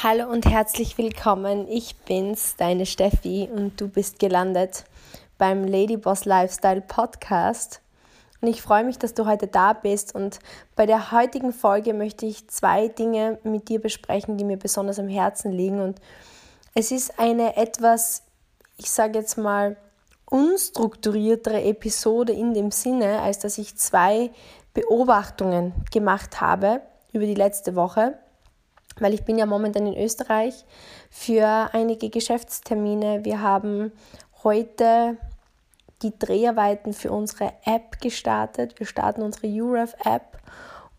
Hallo und herzlich willkommen. Ich bin's, deine Steffi, und du bist gelandet beim Ladyboss Lifestyle Podcast. Und ich freue mich, dass du heute da bist. Und bei der heutigen Folge möchte ich zwei Dinge mit dir besprechen, die mir besonders am Herzen liegen. Und es ist eine etwas, ich sage jetzt mal, unstrukturiertere Episode in dem Sinne, als dass ich zwei Beobachtungen gemacht habe über die letzte Woche weil ich bin ja momentan in Österreich für einige Geschäftstermine. Wir haben heute die Dreharbeiten für unsere App gestartet. Wir starten unsere UREF-App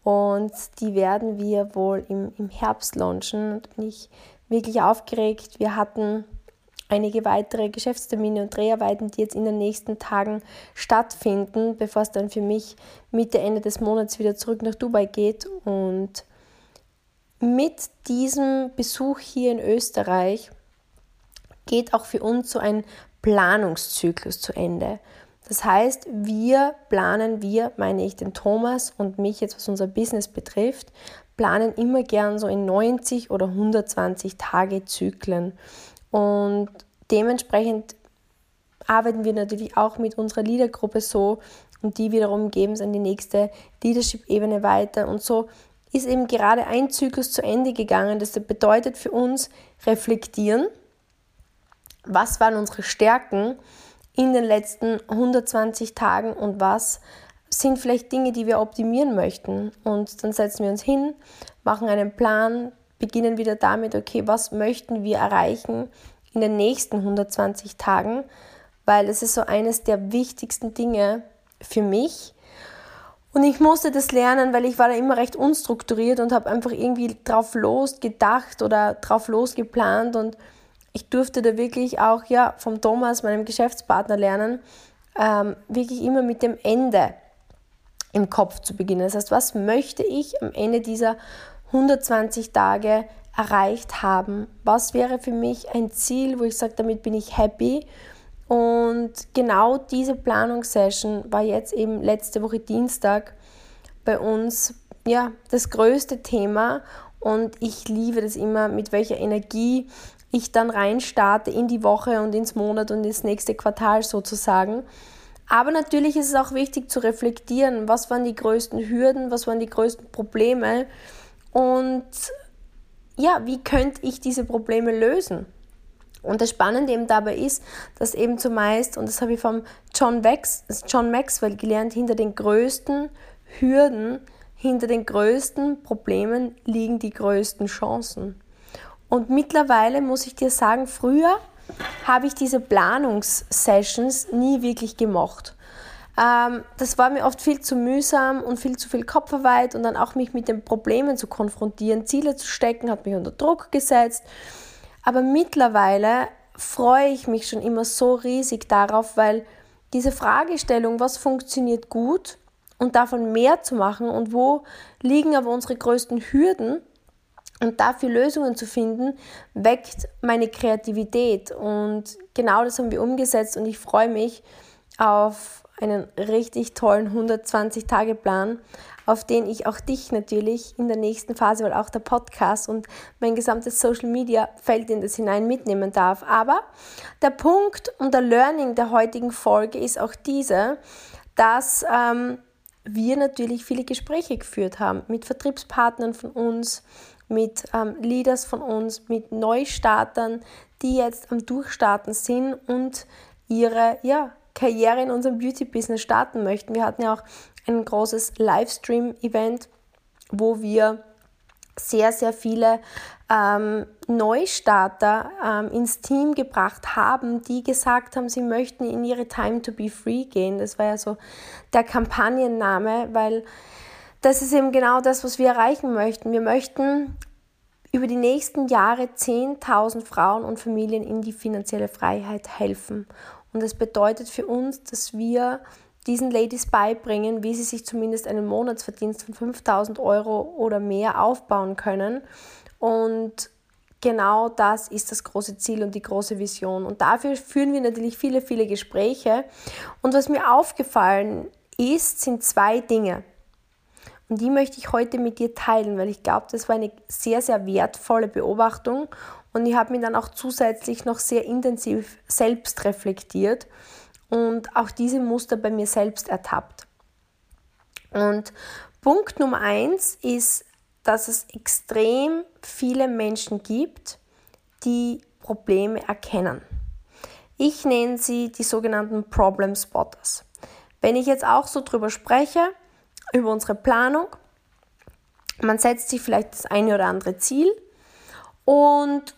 und die werden wir wohl im, im Herbst launchen. Und bin ich wirklich aufgeregt. Wir hatten einige weitere Geschäftstermine und Dreharbeiten, die jetzt in den nächsten Tagen stattfinden, bevor es dann für mich Mitte, Ende des Monats wieder zurück nach Dubai geht. Und mit diesem Besuch hier in Österreich geht auch für uns so ein Planungszyklus zu Ende. Das heißt, wir planen, wir meine ich den Thomas und mich jetzt, was unser Business betrifft, planen immer gern so in 90 oder 120 Tage Zyklen. Und dementsprechend arbeiten wir natürlich auch mit unserer Leadergruppe so und die wiederum geben es an die nächste Leadership-Ebene weiter. Und so ist eben gerade ein Zyklus zu Ende gegangen. Das bedeutet für uns reflektieren, was waren unsere Stärken in den letzten 120 Tagen und was sind vielleicht Dinge, die wir optimieren möchten. Und dann setzen wir uns hin, machen einen Plan, beginnen wieder damit, okay, was möchten wir erreichen in den nächsten 120 Tagen, weil es ist so eines der wichtigsten Dinge für mich, und ich musste das lernen, weil ich war da immer recht unstrukturiert und habe einfach irgendwie drauf losgedacht oder drauf losgeplant. Und ich durfte da wirklich auch ja, vom Thomas, meinem Geschäftspartner, lernen, ähm, wirklich immer mit dem Ende im Kopf zu beginnen. Das heißt, was möchte ich am Ende dieser 120 Tage erreicht haben? Was wäre für mich ein Ziel, wo ich sage, damit bin ich happy? Und genau diese Planungssession war jetzt eben letzte Woche Dienstag bei uns ja das größte Thema und ich liebe das immer, mit welcher Energie ich dann reinstarte in die Woche und ins Monat und ins nächste Quartal sozusagen. Aber natürlich ist es auch wichtig zu reflektieren, was waren die größten Hürden, was waren die größten Probleme und ja, wie könnte ich diese Probleme lösen? Und das Spannende eben dabei ist, dass eben zumeist, und das habe ich vom John, Wex, John Maxwell gelernt, hinter den größten Hürden, hinter den größten Problemen liegen die größten Chancen. Und mittlerweile muss ich dir sagen, früher habe ich diese Planungssessions nie wirklich gemocht. Ähm, das war mir oft viel zu mühsam und viel zu viel Kopfarbeit und dann auch mich mit den Problemen zu konfrontieren, Ziele zu stecken, hat mich unter Druck gesetzt. Aber mittlerweile freue ich mich schon immer so riesig darauf, weil diese Fragestellung, was funktioniert gut und davon mehr zu machen und wo liegen aber unsere größten Hürden und dafür Lösungen zu finden, weckt meine Kreativität. Und genau das haben wir umgesetzt und ich freue mich auf einen richtig tollen 120-Tage-Plan, auf den ich auch dich natürlich in der nächsten Phase, weil auch der Podcast und mein gesamtes Social Media Feld in das hinein mitnehmen darf. Aber der Punkt und der Learning der heutigen Folge ist auch diese, dass ähm, wir natürlich viele Gespräche geführt haben mit Vertriebspartnern von uns, mit ähm, Leaders von uns, mit Neustartern, die jetzt am Durchstarten sind und ihre ja, Karriere in unserem Beauty-Business starten möchten. Wir hatten ja auch ein großes Livestream-Event, wo wir sehr, sehr viele ähm, Neustarter ähm, ins Team gebracht haben, die gesagt haben, sie möchten in ihre Time to be free gehen. Das war ja so der Kampagnenname, weil das ist eben genau das, was wir erreichen möchten. Wir möchten über die nächsten Jahre 10.000 Frauen und Familien in die finanzielle Freiheit helfen. Und das bedeutet für uns, dass wir diesen Ladies beibringen, wie sie sich zumindest einen Monatsverdienst von 5000 Euro oder mehr aufbauen können. Und genau das ist das große Ziel und die große Vision. Und dafür führen wir natürlich viele, viele Gespräche. Und was mir aufgefallen ist, sind zwei Dinge. Und die möchte ich heute mit dir teilen, weil ich glaube, das war eine sehr, sehr wertvolle Beobachtung. Und ich habe mich dann auch zusätzlich noch sehr intensiv selbst reflektiert und auch diese Muster bei mir selbst ertappt. Und Punkt Nummer eins ist, dass es extrem viele Menschen gibt, die Probleme erkennen. Ich nenne sie die sogenannten Problem Spotters. Wenn ich jetzt auch so drüber spreche, über unsere Planung, man setzt sich vielleicht das eine oder andere Ziel und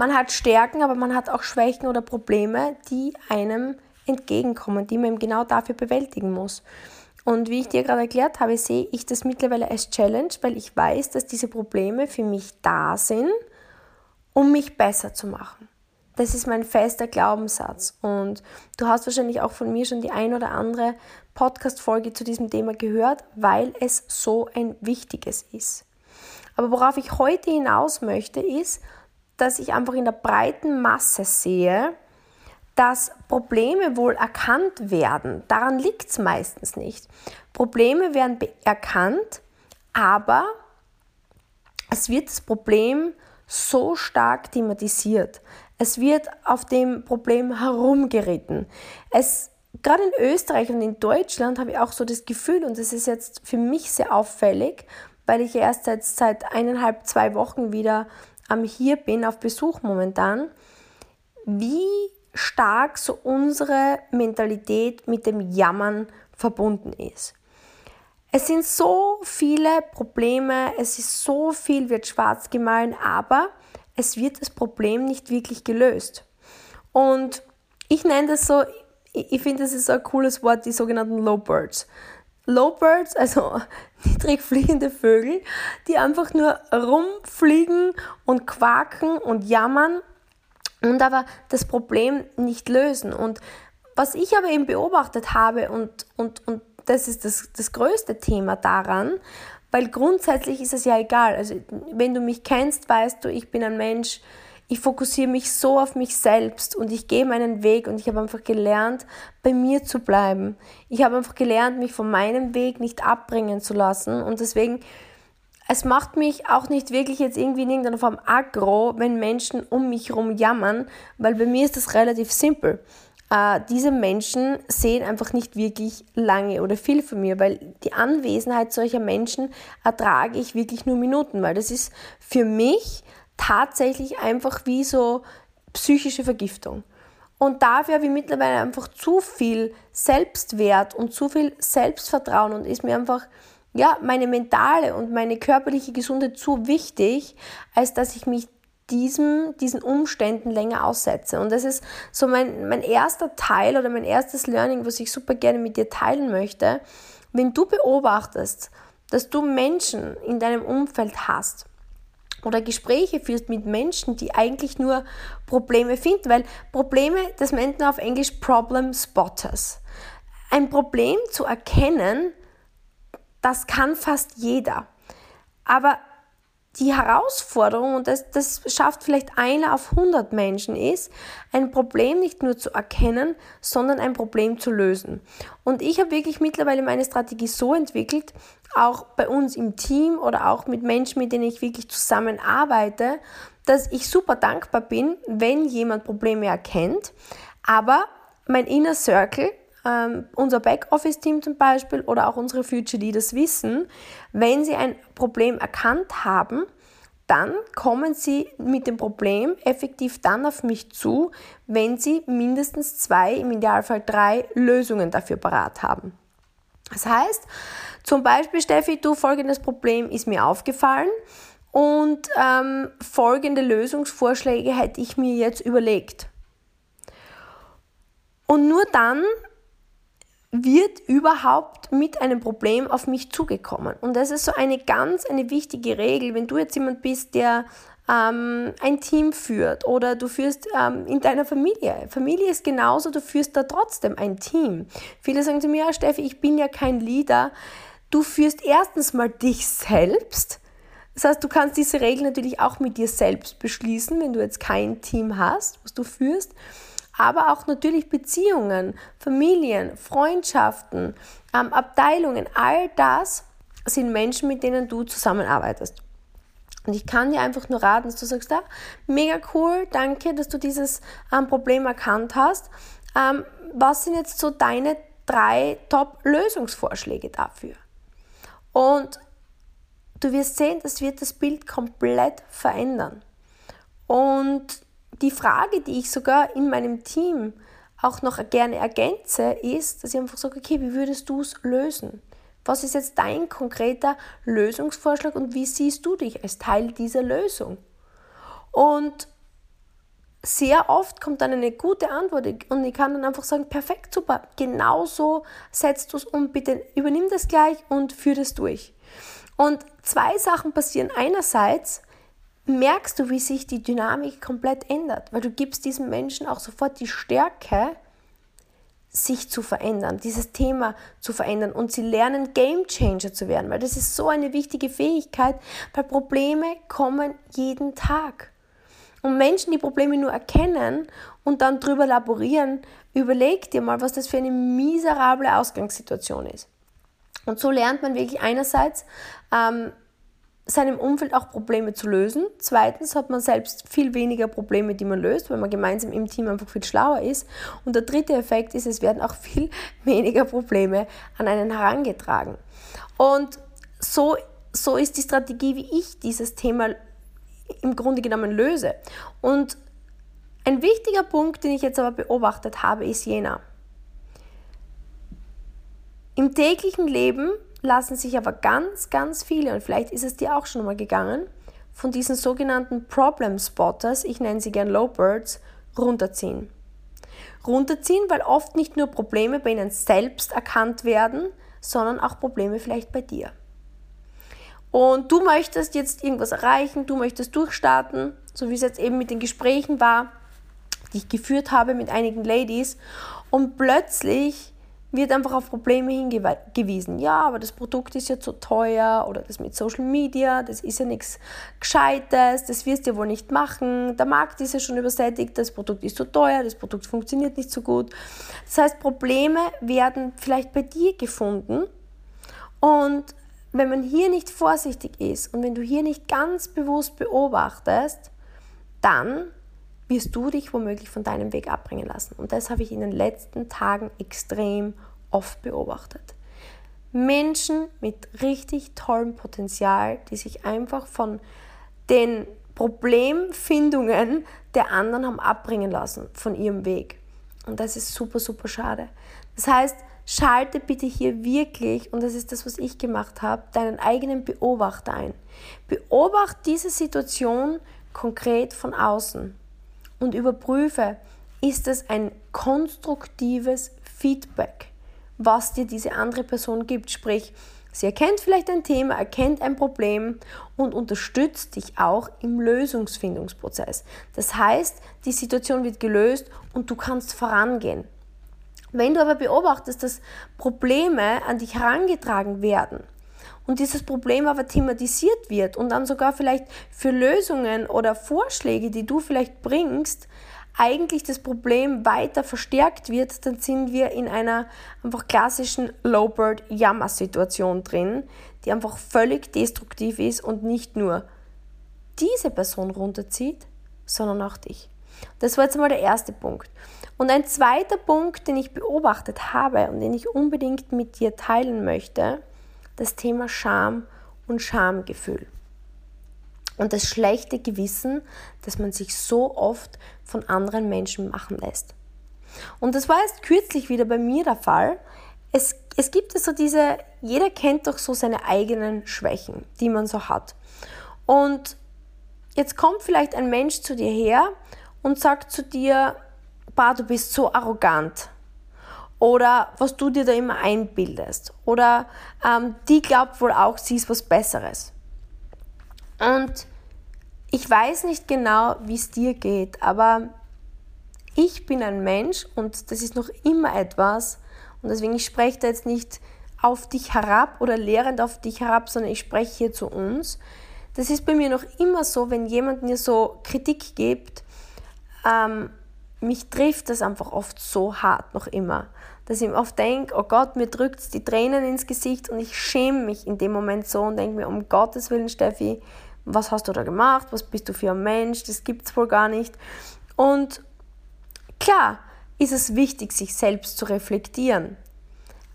man hat Stärken, aber man hat auch Schwächen oder Probleme, die einem entgegenkommen, die man genau dafür bewältigen muss. Und wie ich dir gerade erklärt habe, sehe ich das mittlerweile als Challenge, weil ich weiß, dass diese Probleme für mich da sind, um mich besser zu machen. Das ist mein fester Glaubenssatz. Und du hast wahrscheinlich auch von mir schon die ein oder andere Podcast-Folge zu diesem Thema gehört, weil es so ein wichtiges ist. Aber worauf ich heute hinaus möchte, ist, dass ich einfach in der breiten Masse sehe, dass Probleme wohl erkannt werden. Daran liegt es meistens nicht. Probleme werden erkannt, aber es wird das Problem so stark thematisiert. Es wird auf dem Problem herumgeritten. Es, gerade in Österreich und in Deutschland habe ich auch so das Gefühl, und das ist jetzt für mich sehr auffällig, weil ich erst seit, seit eineinhalb, zwei Wochen wieder hier bin, auf Besuch momentan, wie stark so unsere Mentalität mit dem Jammern verbunden ist. Es sind so viele Probleme, es ist so viel, wird schwarz gemahlen, aber es wird das Problem nicht wirklich gelöst. Und ich nenne das so, ich finde, das ist ein cooles Wort, die sogenannten Low Birds. Low Birds, also niedrig fliegende Vögel, die einfach nur rumfliegen und quaken und jammern und aber das Problem nicht lösen. Und was ich aber eben beobachtet habe und, und, und das ist das, das größte Thema daran, weil grundsätzlich ist es ja egal. Also wenn du mich kennst, weißt du, ich bin ein Mensch, ich fokussiere mich so auf mich selbst und ich gehe meinen Weg und ich habe einfach gelernt, bei mir zu bleiben. Ich habe einfach gelernt, mich von meinem Weg nicht abbringen zu lassen und deswegen es macht mich auch nicht wirklich jetzt irgendwie in irgendeiner Form aggro, wenn Menschen um mich herum jammern, weil bei mir ist das relativ simpel. Äh, diese Menschen sehen einfach nicht wirklich lange oder viel von mir, weil die Anwesenheit solcher Menschen ertrage ich wirklich nur Minuten, weil das ist für mich tatsächlich einfach wie so psychische Vergiftung. Und dafür habe ich mittlerweile einfach zu viel Selbstwert und zu viel Selbstvertrauen und ist mir einfach ja, meine mentale und meine körperliche Gesundheit zu wichtig, als dass ich mich diesem, diesen Umständen länger aussetze. Und das ist so mein, mein erster Teil oder mein erstes Learning, was ich super gerne mit dir teilen möchte. Wenn du beobachtest, dass du Menschen in deinem Umfeld hast oder Gespräche führst mit Menschen, die eigentlich nur Probleme finden, weil Probleme, das nennt man auf Englisch Problem Spotters. Ein Problem zu erkennen, das kann fast jeder. Aber die Herausforderung, und das, das schafft vielleicht einer auf 100 Menschen, ist, ein Problem nicht nur zu erkennen, sondern ein Problem zu lösen. Und ich habe wirklich mittlerweile meine Strategie so entwickelt, auch bei uns im Team oder auch mit Menschen, mit denen ich wirklich zusammenarbeite, dass ich super dankbar bin, wenn jemand Probleme erkennt, aber mein Inner Circle ähm, unser Backoffice-Team zum Beispiel oder auch unsere Future Leaders wissen, wenn sie ein Problem erkannt haben, dann kommen sie mit dem Problem effektiv dann auf mich zu, wenn sie mindestens zwei, im Idealfall drei Lösungen dafür parat haben. Das heißt, zum Beispiel, Steffi, du, folgendes Problem ist mir aufgefallen und ähm, folgende Lösungsvorschläge hätte ich mir jetzt überlegt. Und nur dann wird überhaupt mit einem Problem auf mich zugekommen. Und das ist so eine ganz, eine wichtige Regel. Wenn du jetzt jemand bist, der ähm, ein Team führt oder du führst ähm, in deiner Familie. Familie ist genauso, du führst da trotzdem ein Team. Viele sagen zu mir, ja, Steffi, ich bin ja kein Leader. Du führst erstens mal dich selbst. Das heißt, du kannst diese Regel natürlich auch mit dir selbst beschließen, wenn du jetzt kein Team hast, was du führst aber auch natürlich Beziehungen, Familien, Freundschaften, ähm, Abteilungen, all das sind Menschen, mit denen du zusammenarbeitest. Und ich kann dir einfach nur raten, dass du sagst, ja, mega cool, danke, dass du dieses ähm, Problem erkannt hast. Ähm, was sind jetzt so deine drei Top-Lösungsvorschläge dafür? Und du wirst sehen, das wird das Bild komplett verändern. Und die Frage, die ich sogar in meinem Team auch noch gerne ergänze, ist, dass ich einfach sage, okay, wie würdest du es lösen? Was ist jetzt dein konkreter Lösungsvorschlag und wie siehst du dich als Teil dieser Lösung? Und sehr oft kommt dann eine gute Antwort und ich kann dann einfach sagen, perfekt, super, genau so setzt du es um, bitte übernimm das gleich und führ das durch. Und zwei Sachen passieren. Einerseits merkst du, wie sich die Dynamik komplett ändert, weil du gibst diesem Menschen auch sofort die Stärke, sich zu verändern, dieses Thema zu verändern und sie lernen Game Changer zu werden, weil das ist so eine wichtige Fähigkeit, weil Probleme kommen jeden Tag. Und Menschen, die Probleme nur erkennen und dann drüber laborieren, überleg dir mal, was das für eine miserable Ausgangssituation ist. Und so lernt man wirklich einerseits ähm, seinem Umfeld auch Probleme zu lösen. Zweitens hat man selbst viel weniger Probleme, die man löst, weil man gemeinsam im Team einfach viel schlauer ist. Und der dritte Effekt ist, es werden auch viel weniger Probleme an einen herangetragen. Und so, so ist die Strategie, wie ich dieses Thema im Grunde genommen löse. Und ein wichtiger Punkt, den ich jetzt aber beobachtet habe, ist jener. Im täglichen Leben lassen sich aber ganz, ganz viele, und vielleicht ist es dir auch schon mal gegangen, von diesen sogenannten Problem Spotters, ich nenne sie gern Low Birds, runterziehen. Runterziehen, weil oft nicht nur Probleme bei ihnen selbst erkannt werden, sondern auch Probleme vielleicht bei dir. Und du möchtest jetzt irgendwas erreichen, du möchtest durchstarten, so wie es jetzt eben mit den Gesprächen war, die ich geführt habe mit einigen Ladies. Und plötzlich wird einfach auf Probleme hingewiesen. Ja, aber das Produkt ist ja zu teuer oder das mit Social Media, das ist ja nichts Gescheites, das wirst du ja wohl nicht machen. Der Markt ist ja schon übersättigt, das Produkt ist zu teuer, das Produkt funktioniert nicht so gut. Das heißt, Probleme werden vielleicht bei dir gefunden und wenn man hier nicht vorsichtig ist und wenn du hier nicht ganz bewusst beobachtest, dann wirst du dich womöglich von deinem Weg abbringen lassen. Und das habe ich in den letzten Tagen extrem oft beobachtet. Menschen mit richtig tollem Potenzial, die sich einfach von den Problemfindungen der anderen haben abbringen lassen von ihrem Weg. Und das ist super, super schade. Das heißt, schalte bitte hier wirklich, und das ist das, was ich gemacht habe, deinen eigenen Beobachter ein. Beobachte diese Situation konkret von außen und überprüfe, ist es ein konstruktives Feedback, was dir diese andere Person gibt. Sprich, sie erkennt vielleicht ein Thema, erkennt ein Problem und unterstützt dich auch im Lösungsfindungsprozess. Das heißt, die Situation wird gelöst und du kannst vorangehen. Wenn du aber beobachtest, dass Probleme an dich herangetragen werden, und dieses Problem aber thematisiert wird und dann sogar vielleicht für Lösungen oder Vorschläge, die du vielleicht bringst, eigentlich das Problem weiter verstärkt wird, dann sind wir in einer einfach klassischen Low-Bird-Jammer-Situation drin, die einfach völlig destruktiv ist und nicht nur diese Person runterzieht, sondern auch dich. Das war jetzt mal der erste Punkt. Und ein zweiter Punkt, den ich beobachtet habe und den ich unbedingt mit dir teilen möchte, das Thema Scham und Schamgefühl. Und das schlechte Gewissen, das man sich so oft von anderen Menschen machen lässt. Und das war erst kürzlich wieder bei mir der Fall. Es, es gibt so diese, jeder kennt doch so seine eigenen Schwächen, die man so hat. Und jetzt kommt vielleicht ein Mensch zu dir her und sagt zu dir, bah, du bist so arrogant oder was du dir da immer einbildest. Oder ähm, die glaubt wohl auch, sie ist was Besseres. Und ich weiß nicht genau, wie es dir geht, aber ich bin ein Mensch und das ist noch immer etwas. Und deswegen ich spreche da jetzt nicht auf dich herab oder lehrend auf dich herab, sondern ich spreche hier zu uns. Das ist bei mir noch immer so, wenn jemand mir so Kritik gibt, ähm, mich trifft das einfach oft so hart noch immer dass ich oft denke, oh Gott, mir drückt die Tränen ins Gesicht und ich schäme mich in dem Moment so und denke mir, um Gottes Willen, Steffi, was hast du da gemacht? Was bist du für ein Mensch? Das gibt es wohl gar nicht. Und klar ist es wichtig, sich selbst zu reflektieren.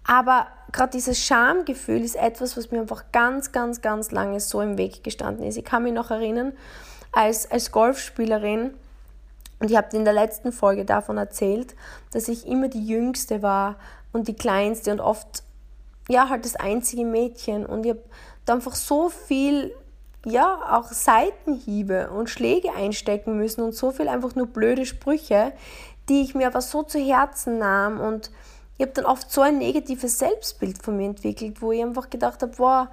Aber gerade dieses Schamgefühl ist etwas, was mir einfach ganz, ganz, ganz lange so im Weg gestanden ist. Ich kann mich noch erinnern, als, als Golfspielerin, und ich habe in der letzten Folge davon erzählt, dass ich immer die Jüngste war und die Kleinste und oft, ja, halt das einzige Mädchen. Und ich habe da einfach so viel, ja, auch Seitenhiebe und Schläge einstecken müssen und so viel einfach nur blöde Sprüche, die ich mir aber so zu Herzen nahm und ich habe dann oft so ein negatives Selbstbild von mir entwickelt, wo ich einfach gedacht habe, wow,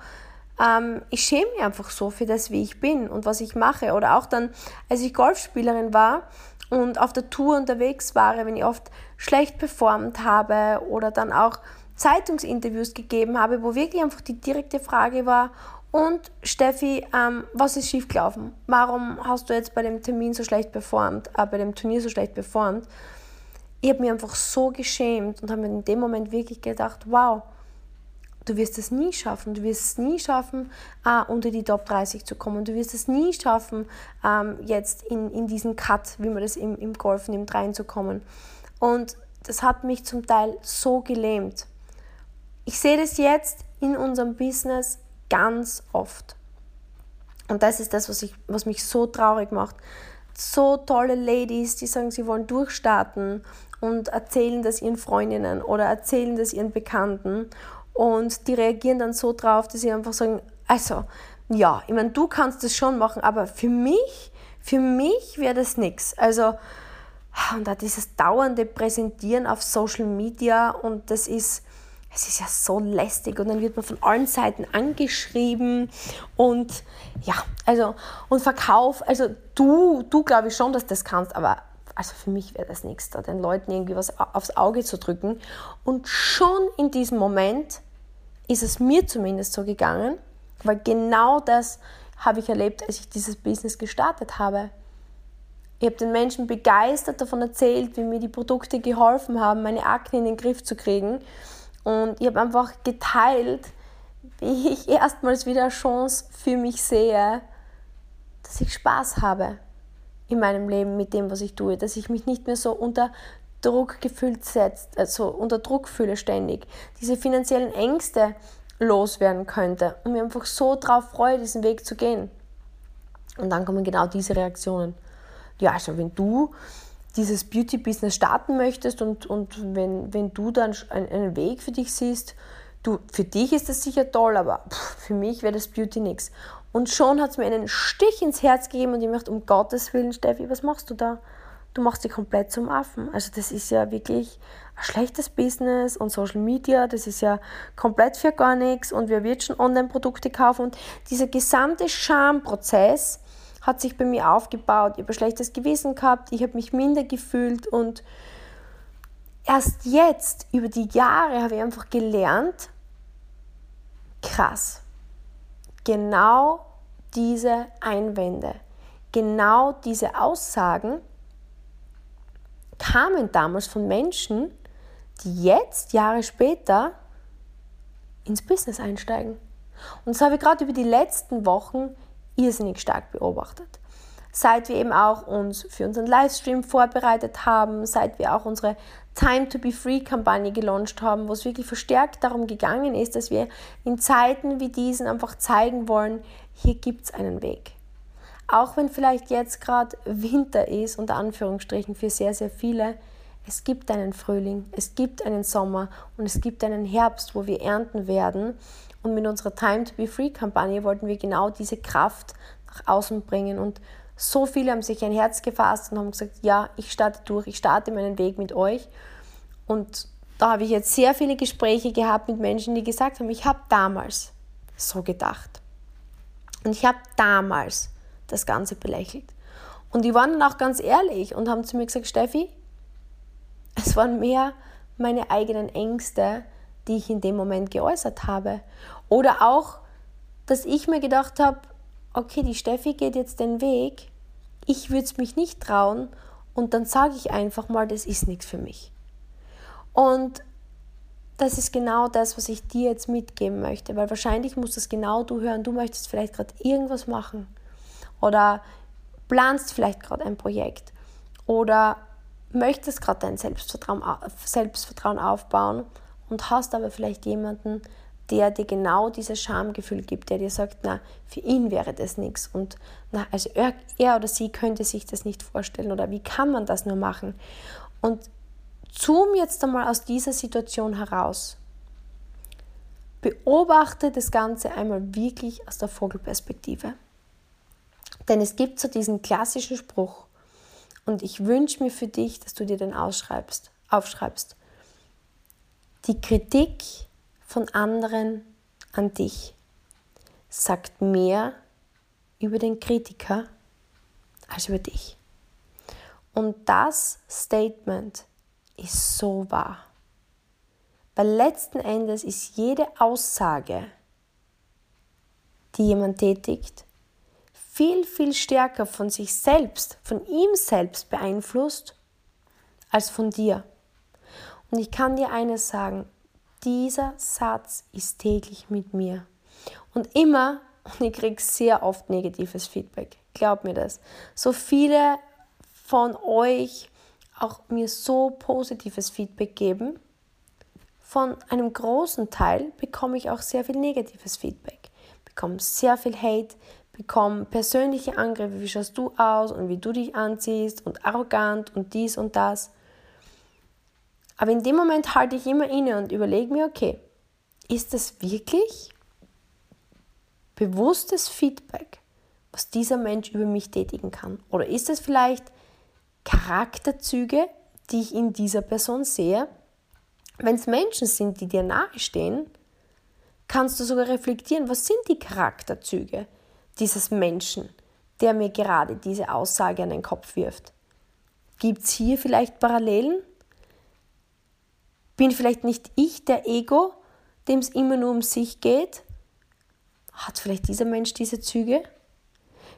ähm, ich schäme mich einfach so für das, wie ich bin und was ich mache. Oder auch dann, als ich Golfspielerin war und auf der Tour unterwegs war, wenn ich oft schlecht performt habe oder dann auch Zeitungsinterviews gegeben habe, wo wirklich einfach die direkte Frage war, und Steffi, ähm, was ist schiefgelaufen? Warum hast du jetzt bei dem Termin so schlecht performt, äh, bei dem Turnier so schlecht performt? Ich habe mich einfach so geschämt und habe mir in dem Moment wirklich gedacht, wow, du wirst es nie schaffen. Du wirst es nie schaffen, äh, unter die Top 30 zu kommen. Du wirst es nie schaffen, ähm, jetzt in, in diesen Cut, wie man das im, im Golf nimmt, reinzukommen. Und das hat mich zum Teil so gelähmt. Ich sehe das jetzt in unserem Business ganz oft. Und das ist das, was, ich, was mich so traurig macht. So tolle Ladies, die sagen, sie wollen durchstarten und erzählen das ihren Freundinnen oder erzählen das ihren Bekannten und die reagieren dann so drauf, dass sie einfach sagen, also, ja, ich meine, du kannst das schon machen, aber für mich, für mich wäre das nichts. Also, und da dieses dauernde Präsentieren auf Social Media und das ist, es ist ja so lästig und dann wird man von allen Seiten angeschrieben und ja, also und Verkauf, also du, du glaube ich schon, dass das kannst, aber also für mich wäre das nichts, da den Leuten irgendwie was aufs Auge zu drücken. Und schon in diesem Moment ist es mir zumindest so gegangen, weil genau das habe ich erlebt, als ich dieses Business gestartet habe. Ich habe den Menschen begeistert davon erzählt, wie mir die Produkte geholfen haben, meine Akne in den Griff zu kriegen. Und ich habe einfach geteilt, wie ich erstmals wieder Chance für mich sehe, dass ich Spaß habe in meinem Leben mit dem, was ich tue, dass ich mich nicht mehr so unter Druck gefühlt setzt, also unter Druck fühle ständig, diese finanziellen Ängste loswerden könnte und mir einfach so drauf freue, diesen Weg zu gehen. Und dann kommen genau diese Reaktionen. Ja, also wenn du dieses Beauty-Business starten möchtest und, und wenn, wenn du dann einen Weg für dich siehst, du, für dich ist das sicher toll, aber für mich wäre das Beauty nichts. Und schon hat es mir einen Stich ins Herz gegeben und ich möchte, um Gottes Willen, Steffi, was machst du da? Du machst dich komplett zum Affen. Also das ist ja wirklich ein schlechtes Business und Social Media, das ist ja komplett für gar nichts und wer wird schon Online-Produkte kaufen? Und dieser gesamte Schamprozess hat sich bei mir aufgebaut. Ich habe ein schlechtes Gewissen gehabt, ich habe mich minder gefühlt und erst jetzt, über die Jahre, habe ich einfach gelernt, krass, genau diese Einwände, genau diese Aussagen kamen damals von Menschen, die jetzt, Jahre später, ins Business einsteigen. Und das habe ich gerade über die letzten Wochen irrsinnig stark beobachtet. Seit wir eben auch uns für unseren Livestream vorbereitet haben, seit wir auch unsere Time to be Free Kampagne gelauncht haben, wo es wirklich verstärkt darum gegangen ist, dass wir in Zeiten wie diesen einfach zeigen wollen, hier gibt es einen Weg. Auch wenn vielleicht jetzt gerade Winter ist, unter Anführungsstrichen für sehr, sehr viele, es gibt einen Frühling, es gibt einen Sommer und es gibt einen Herbst, wo wir ernten werden. Und mit unserer Time to be Free Kampagne wollten wir genau diese Kraft nach außen bringen. Und so viele haben sich ein Herz gefasst und haben gesagt, ja, ich starte durch, ich starte meinen Weg mit euch. Und da habe ich jetzt sehr viele Gespräche gehabt mit Menschen, die gesagt haben, ich habe damals so gedacht. Und ich habe damals das Ganze belächelt. Und die waren dann auch ganz ehrlich und haben zu mir gesagt, Steffi, es waren mehr meine eigenen Ängste, die ich in dem Moment geäußert habe. Oder auch, dass ich mir gedacht habe, okay, die Steffi geht jetzt den Weg, ich würde es mich nicht trauen und dann sage ich einfach mal, das ist nichts für mich. Und das ist genau das, was ich dir jetzt mitgeben möchte, weil wahrscheinlich musst das genau du hören. Du möchtest vielleicht gerade irgendwas machen oder planst vielleicht gerade ein Projekt oder möchtest gerade dein Selbstvertrauen, Selbstvertrauen aufbauen und hast aber vielleicht jemanden, der dir genau dieses Schamgefühl gibt, der dir sagt, na, für ihn wäre das nichts und na, also er, er oder sie könnte sich das nicht vorstellen oder wie kann man das nur machen? Und zoom jetzt einmal aus dieser Situation heraus. Beobachte das Ganze einmal wirklich aus der Vogelperspektive. Denn es gibt so diesen klassischen Spruch und ich wünsche mir für dich, dass du dir den ausschreibst, aufschreibst. Die Kritik von anderen an dich sagt mehr über den Kritiker als über dich. Und das Statement ist so wahr. Weil letzten Endes ist jede Aussage, die jemand tätigt, viel, viel stärker von sich selbst, von ihm selbst beeinflusst, als von dir. Und ich kann dir eines sagen, dieser Satz ist täglich mit mir. Und immer, und ich kriege sehr oft negatives Feedback, glaub mir das. So viele von euch auch mir so positives Feedback geben. Von einem großen Teil bekomme ich auch sehr viel negatives Feedback. Bekomme sehr viel Hate, bekomme persönliche Angriffe, wie schaust du aus und wie du dich anziehst und arrogant und dies und das. Aber in dem Moment halte ich immer inne und überlege mir, okay, ist das wirklich bewusstes Feedback, was dieser Mensch über mich tätigen kann? Oder ist es vielleicht Charakterzüge, die ich in dieser Person sehe? Wenn es Menschen sind, die dir nahestehen, kannst du sogar reflektieren, was sind die Charakterzüge dieses Menschen, der mir gerade diese Aussage an den Kopf wirft. Gibt es hier vielleicht Parallelen? Bin vielleicht nicht ich der Ego, dem es immer nur um sich geht? Hat vielleicht dieser Mensch diese Züge?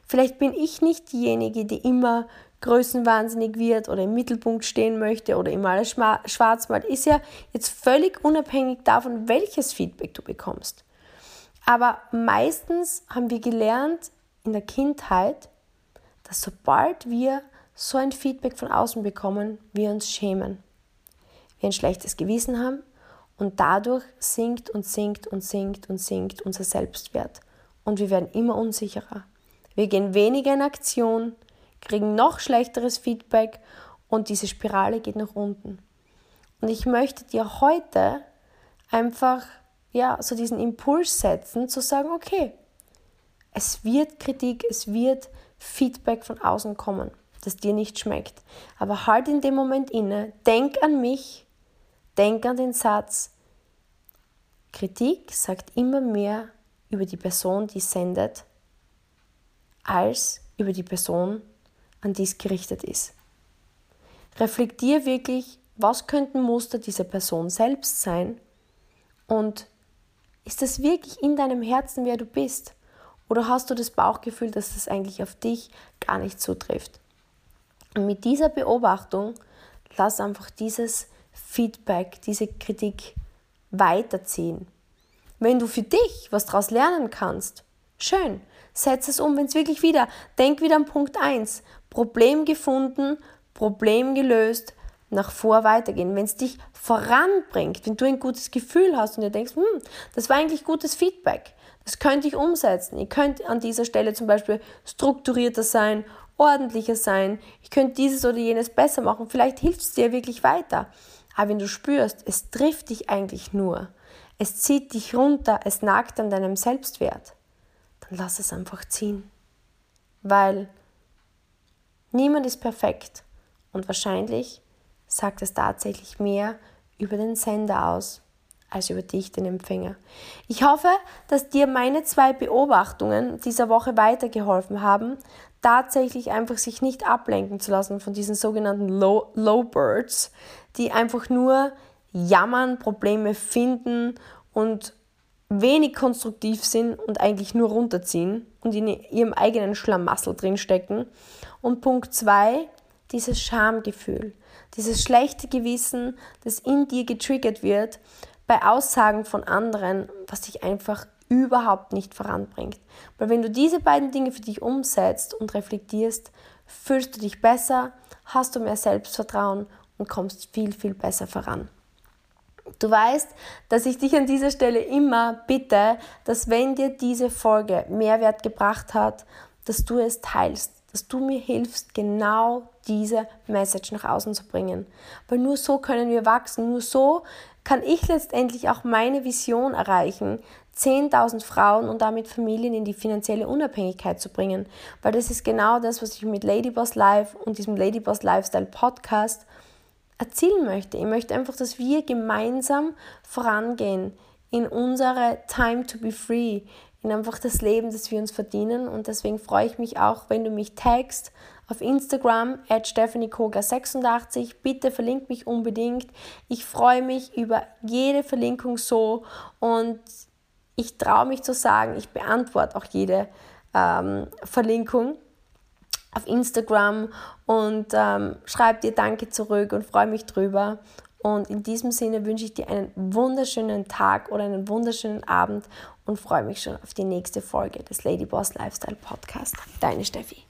Vielleicht bin ich nicht diejenige, die immer größenwahnsinnig wird oder im Mittelpunkt stehen möchte oder immer alles schwarz malt. Ist ja jetzt völlig unabhängig davon, welches Feedback du bekommst. Aber meistens haben wir gelernt in der Kindheit, dass sobald wir so ein Feedback von außen bekommen, wir uns schämen wir ein schlechtes Gewissen haben und dadurch sinkt und sinkt und sinkt und sinkt unser Selbstwert und wir werden immer unsicherer. Wir gehen weniger in Aktion, kriegen noch schlechteres Feedback und diese Spirale geht nach unten. Und ich möchte dir heute einfach ja, so diesen Impuls setzen, zu sagen, okay, es wird Kritik, es wird Feedback von außen kommen, das dir nicht schmeckt. Aber halt in dem Moment inne, denk an mich Denk an den Satz, Kritik sagt immer mehr über die Person, die sendet, als über die Person, an die es gerichtet ist. Reflektier wirklich, was könnten Muster dieser Person selbst sein und ist das wirklich in deinem Herzen, wer du bist? Oder hast du das Bauchgefühl, dass das eigentlich auf dich gar nicht zutrifft? Und mit dieser Beobachtung lass einfach dieses Feedback, diese Kritik weiterziehen. Wenn du für dich was daraus lernen kannst, schön, setz es um, wenn es wirklich wieder, denk wieder an Punkt 1, Problem gefunden, Problem gelöst, nach vor weitergehen. Wenn es dich voranbringt, wenn du ein gutes Gefühl hast und dir denkst, hm, das war eigentlich gutes Feedback, das könnte ich umsetzen. Ich könnte an dieser Stelle zum Beispiel strukturierter sein, ordentlicher sein, ich könnte dieses oder jenes besser machen, vielleicht hilft es dir wirklich weiter. Aber wenn du spürst, es trifft dich eigentlich nur, es zieht dich runter, es nagt an deinem Selbstwert, dann lass es einfach ziehen. Weil niemand ist perfekt und wahrscheinlich sagt es tatsächlich mehr über den Sender aus als über dich, den Empfänger. Ich hoffe, dass dir meine zwei Beobachtungen dieser Woche weitergeholfen haben, tatsächlich einfach sich nicht ablenken zu lassen von diesen sogenannten Low, Low Birds, die einfach nur jammern, Probleme finden und wenig konstruktiv sind und eigentlich nur runterziehen und in ihrem eigenen Schlamassel drinstecken. Und Punkt zwei, dieses Schamgefühl, dieses schlechte Gewissen, das in dir getriggert wird, bei Aussagen von anderen, was dich einfach überhaupt nicht voranbringt. Weil wenn du diese beiden Dinge für dich umsetzt und reflektierst, fühlst du dich besser, hast du mehr Selbstvertrauen und kommst viel, viel besser voran. Du weißt, dass ich dich an dieser Stelle immer bitte, dass wenn dir diese Folge Mehrwert gebracht hat, dass du es teilst, dass du mir hilfst, genau diese Message nach außen zu bringen. Weil nur so können wir wachsen, nur so kann ich letztendlich auch meine Vision erreichen, 10.000 Frauen und damit Familien in die finanzielle Unabhängigkeit zu bringen. Weil das ist genau das, was ich mit Ladyboss Live und diesem Ladyboss Lifestyle Podcast erzielen möchte. Ich möchte einfach, dass wir gemeinsam vorangehen in unsere Time to be free, in einfach das Leben, das wir uns verdienen. Und deswegen freue ich mich auch, wenn du mich tagst auf Instagram at stephaniekoga86. Bitte verlink mich unbedingt. Ich freue mich über jede Verlinkung so und ich traue mich zu sagen, ich beantworte auch jede ähm, Verlinkung auf Instagram und ähm, schreibe dir Danke zurück und freue mich drüber. Und in diesem Sinne wünsche ich dir einen wunderschönen Tag oder einen wunderschönen Abend und freue mich schon auf die nächste Folge des Ladyboss Lifestyle Podcast. Deine Steffi.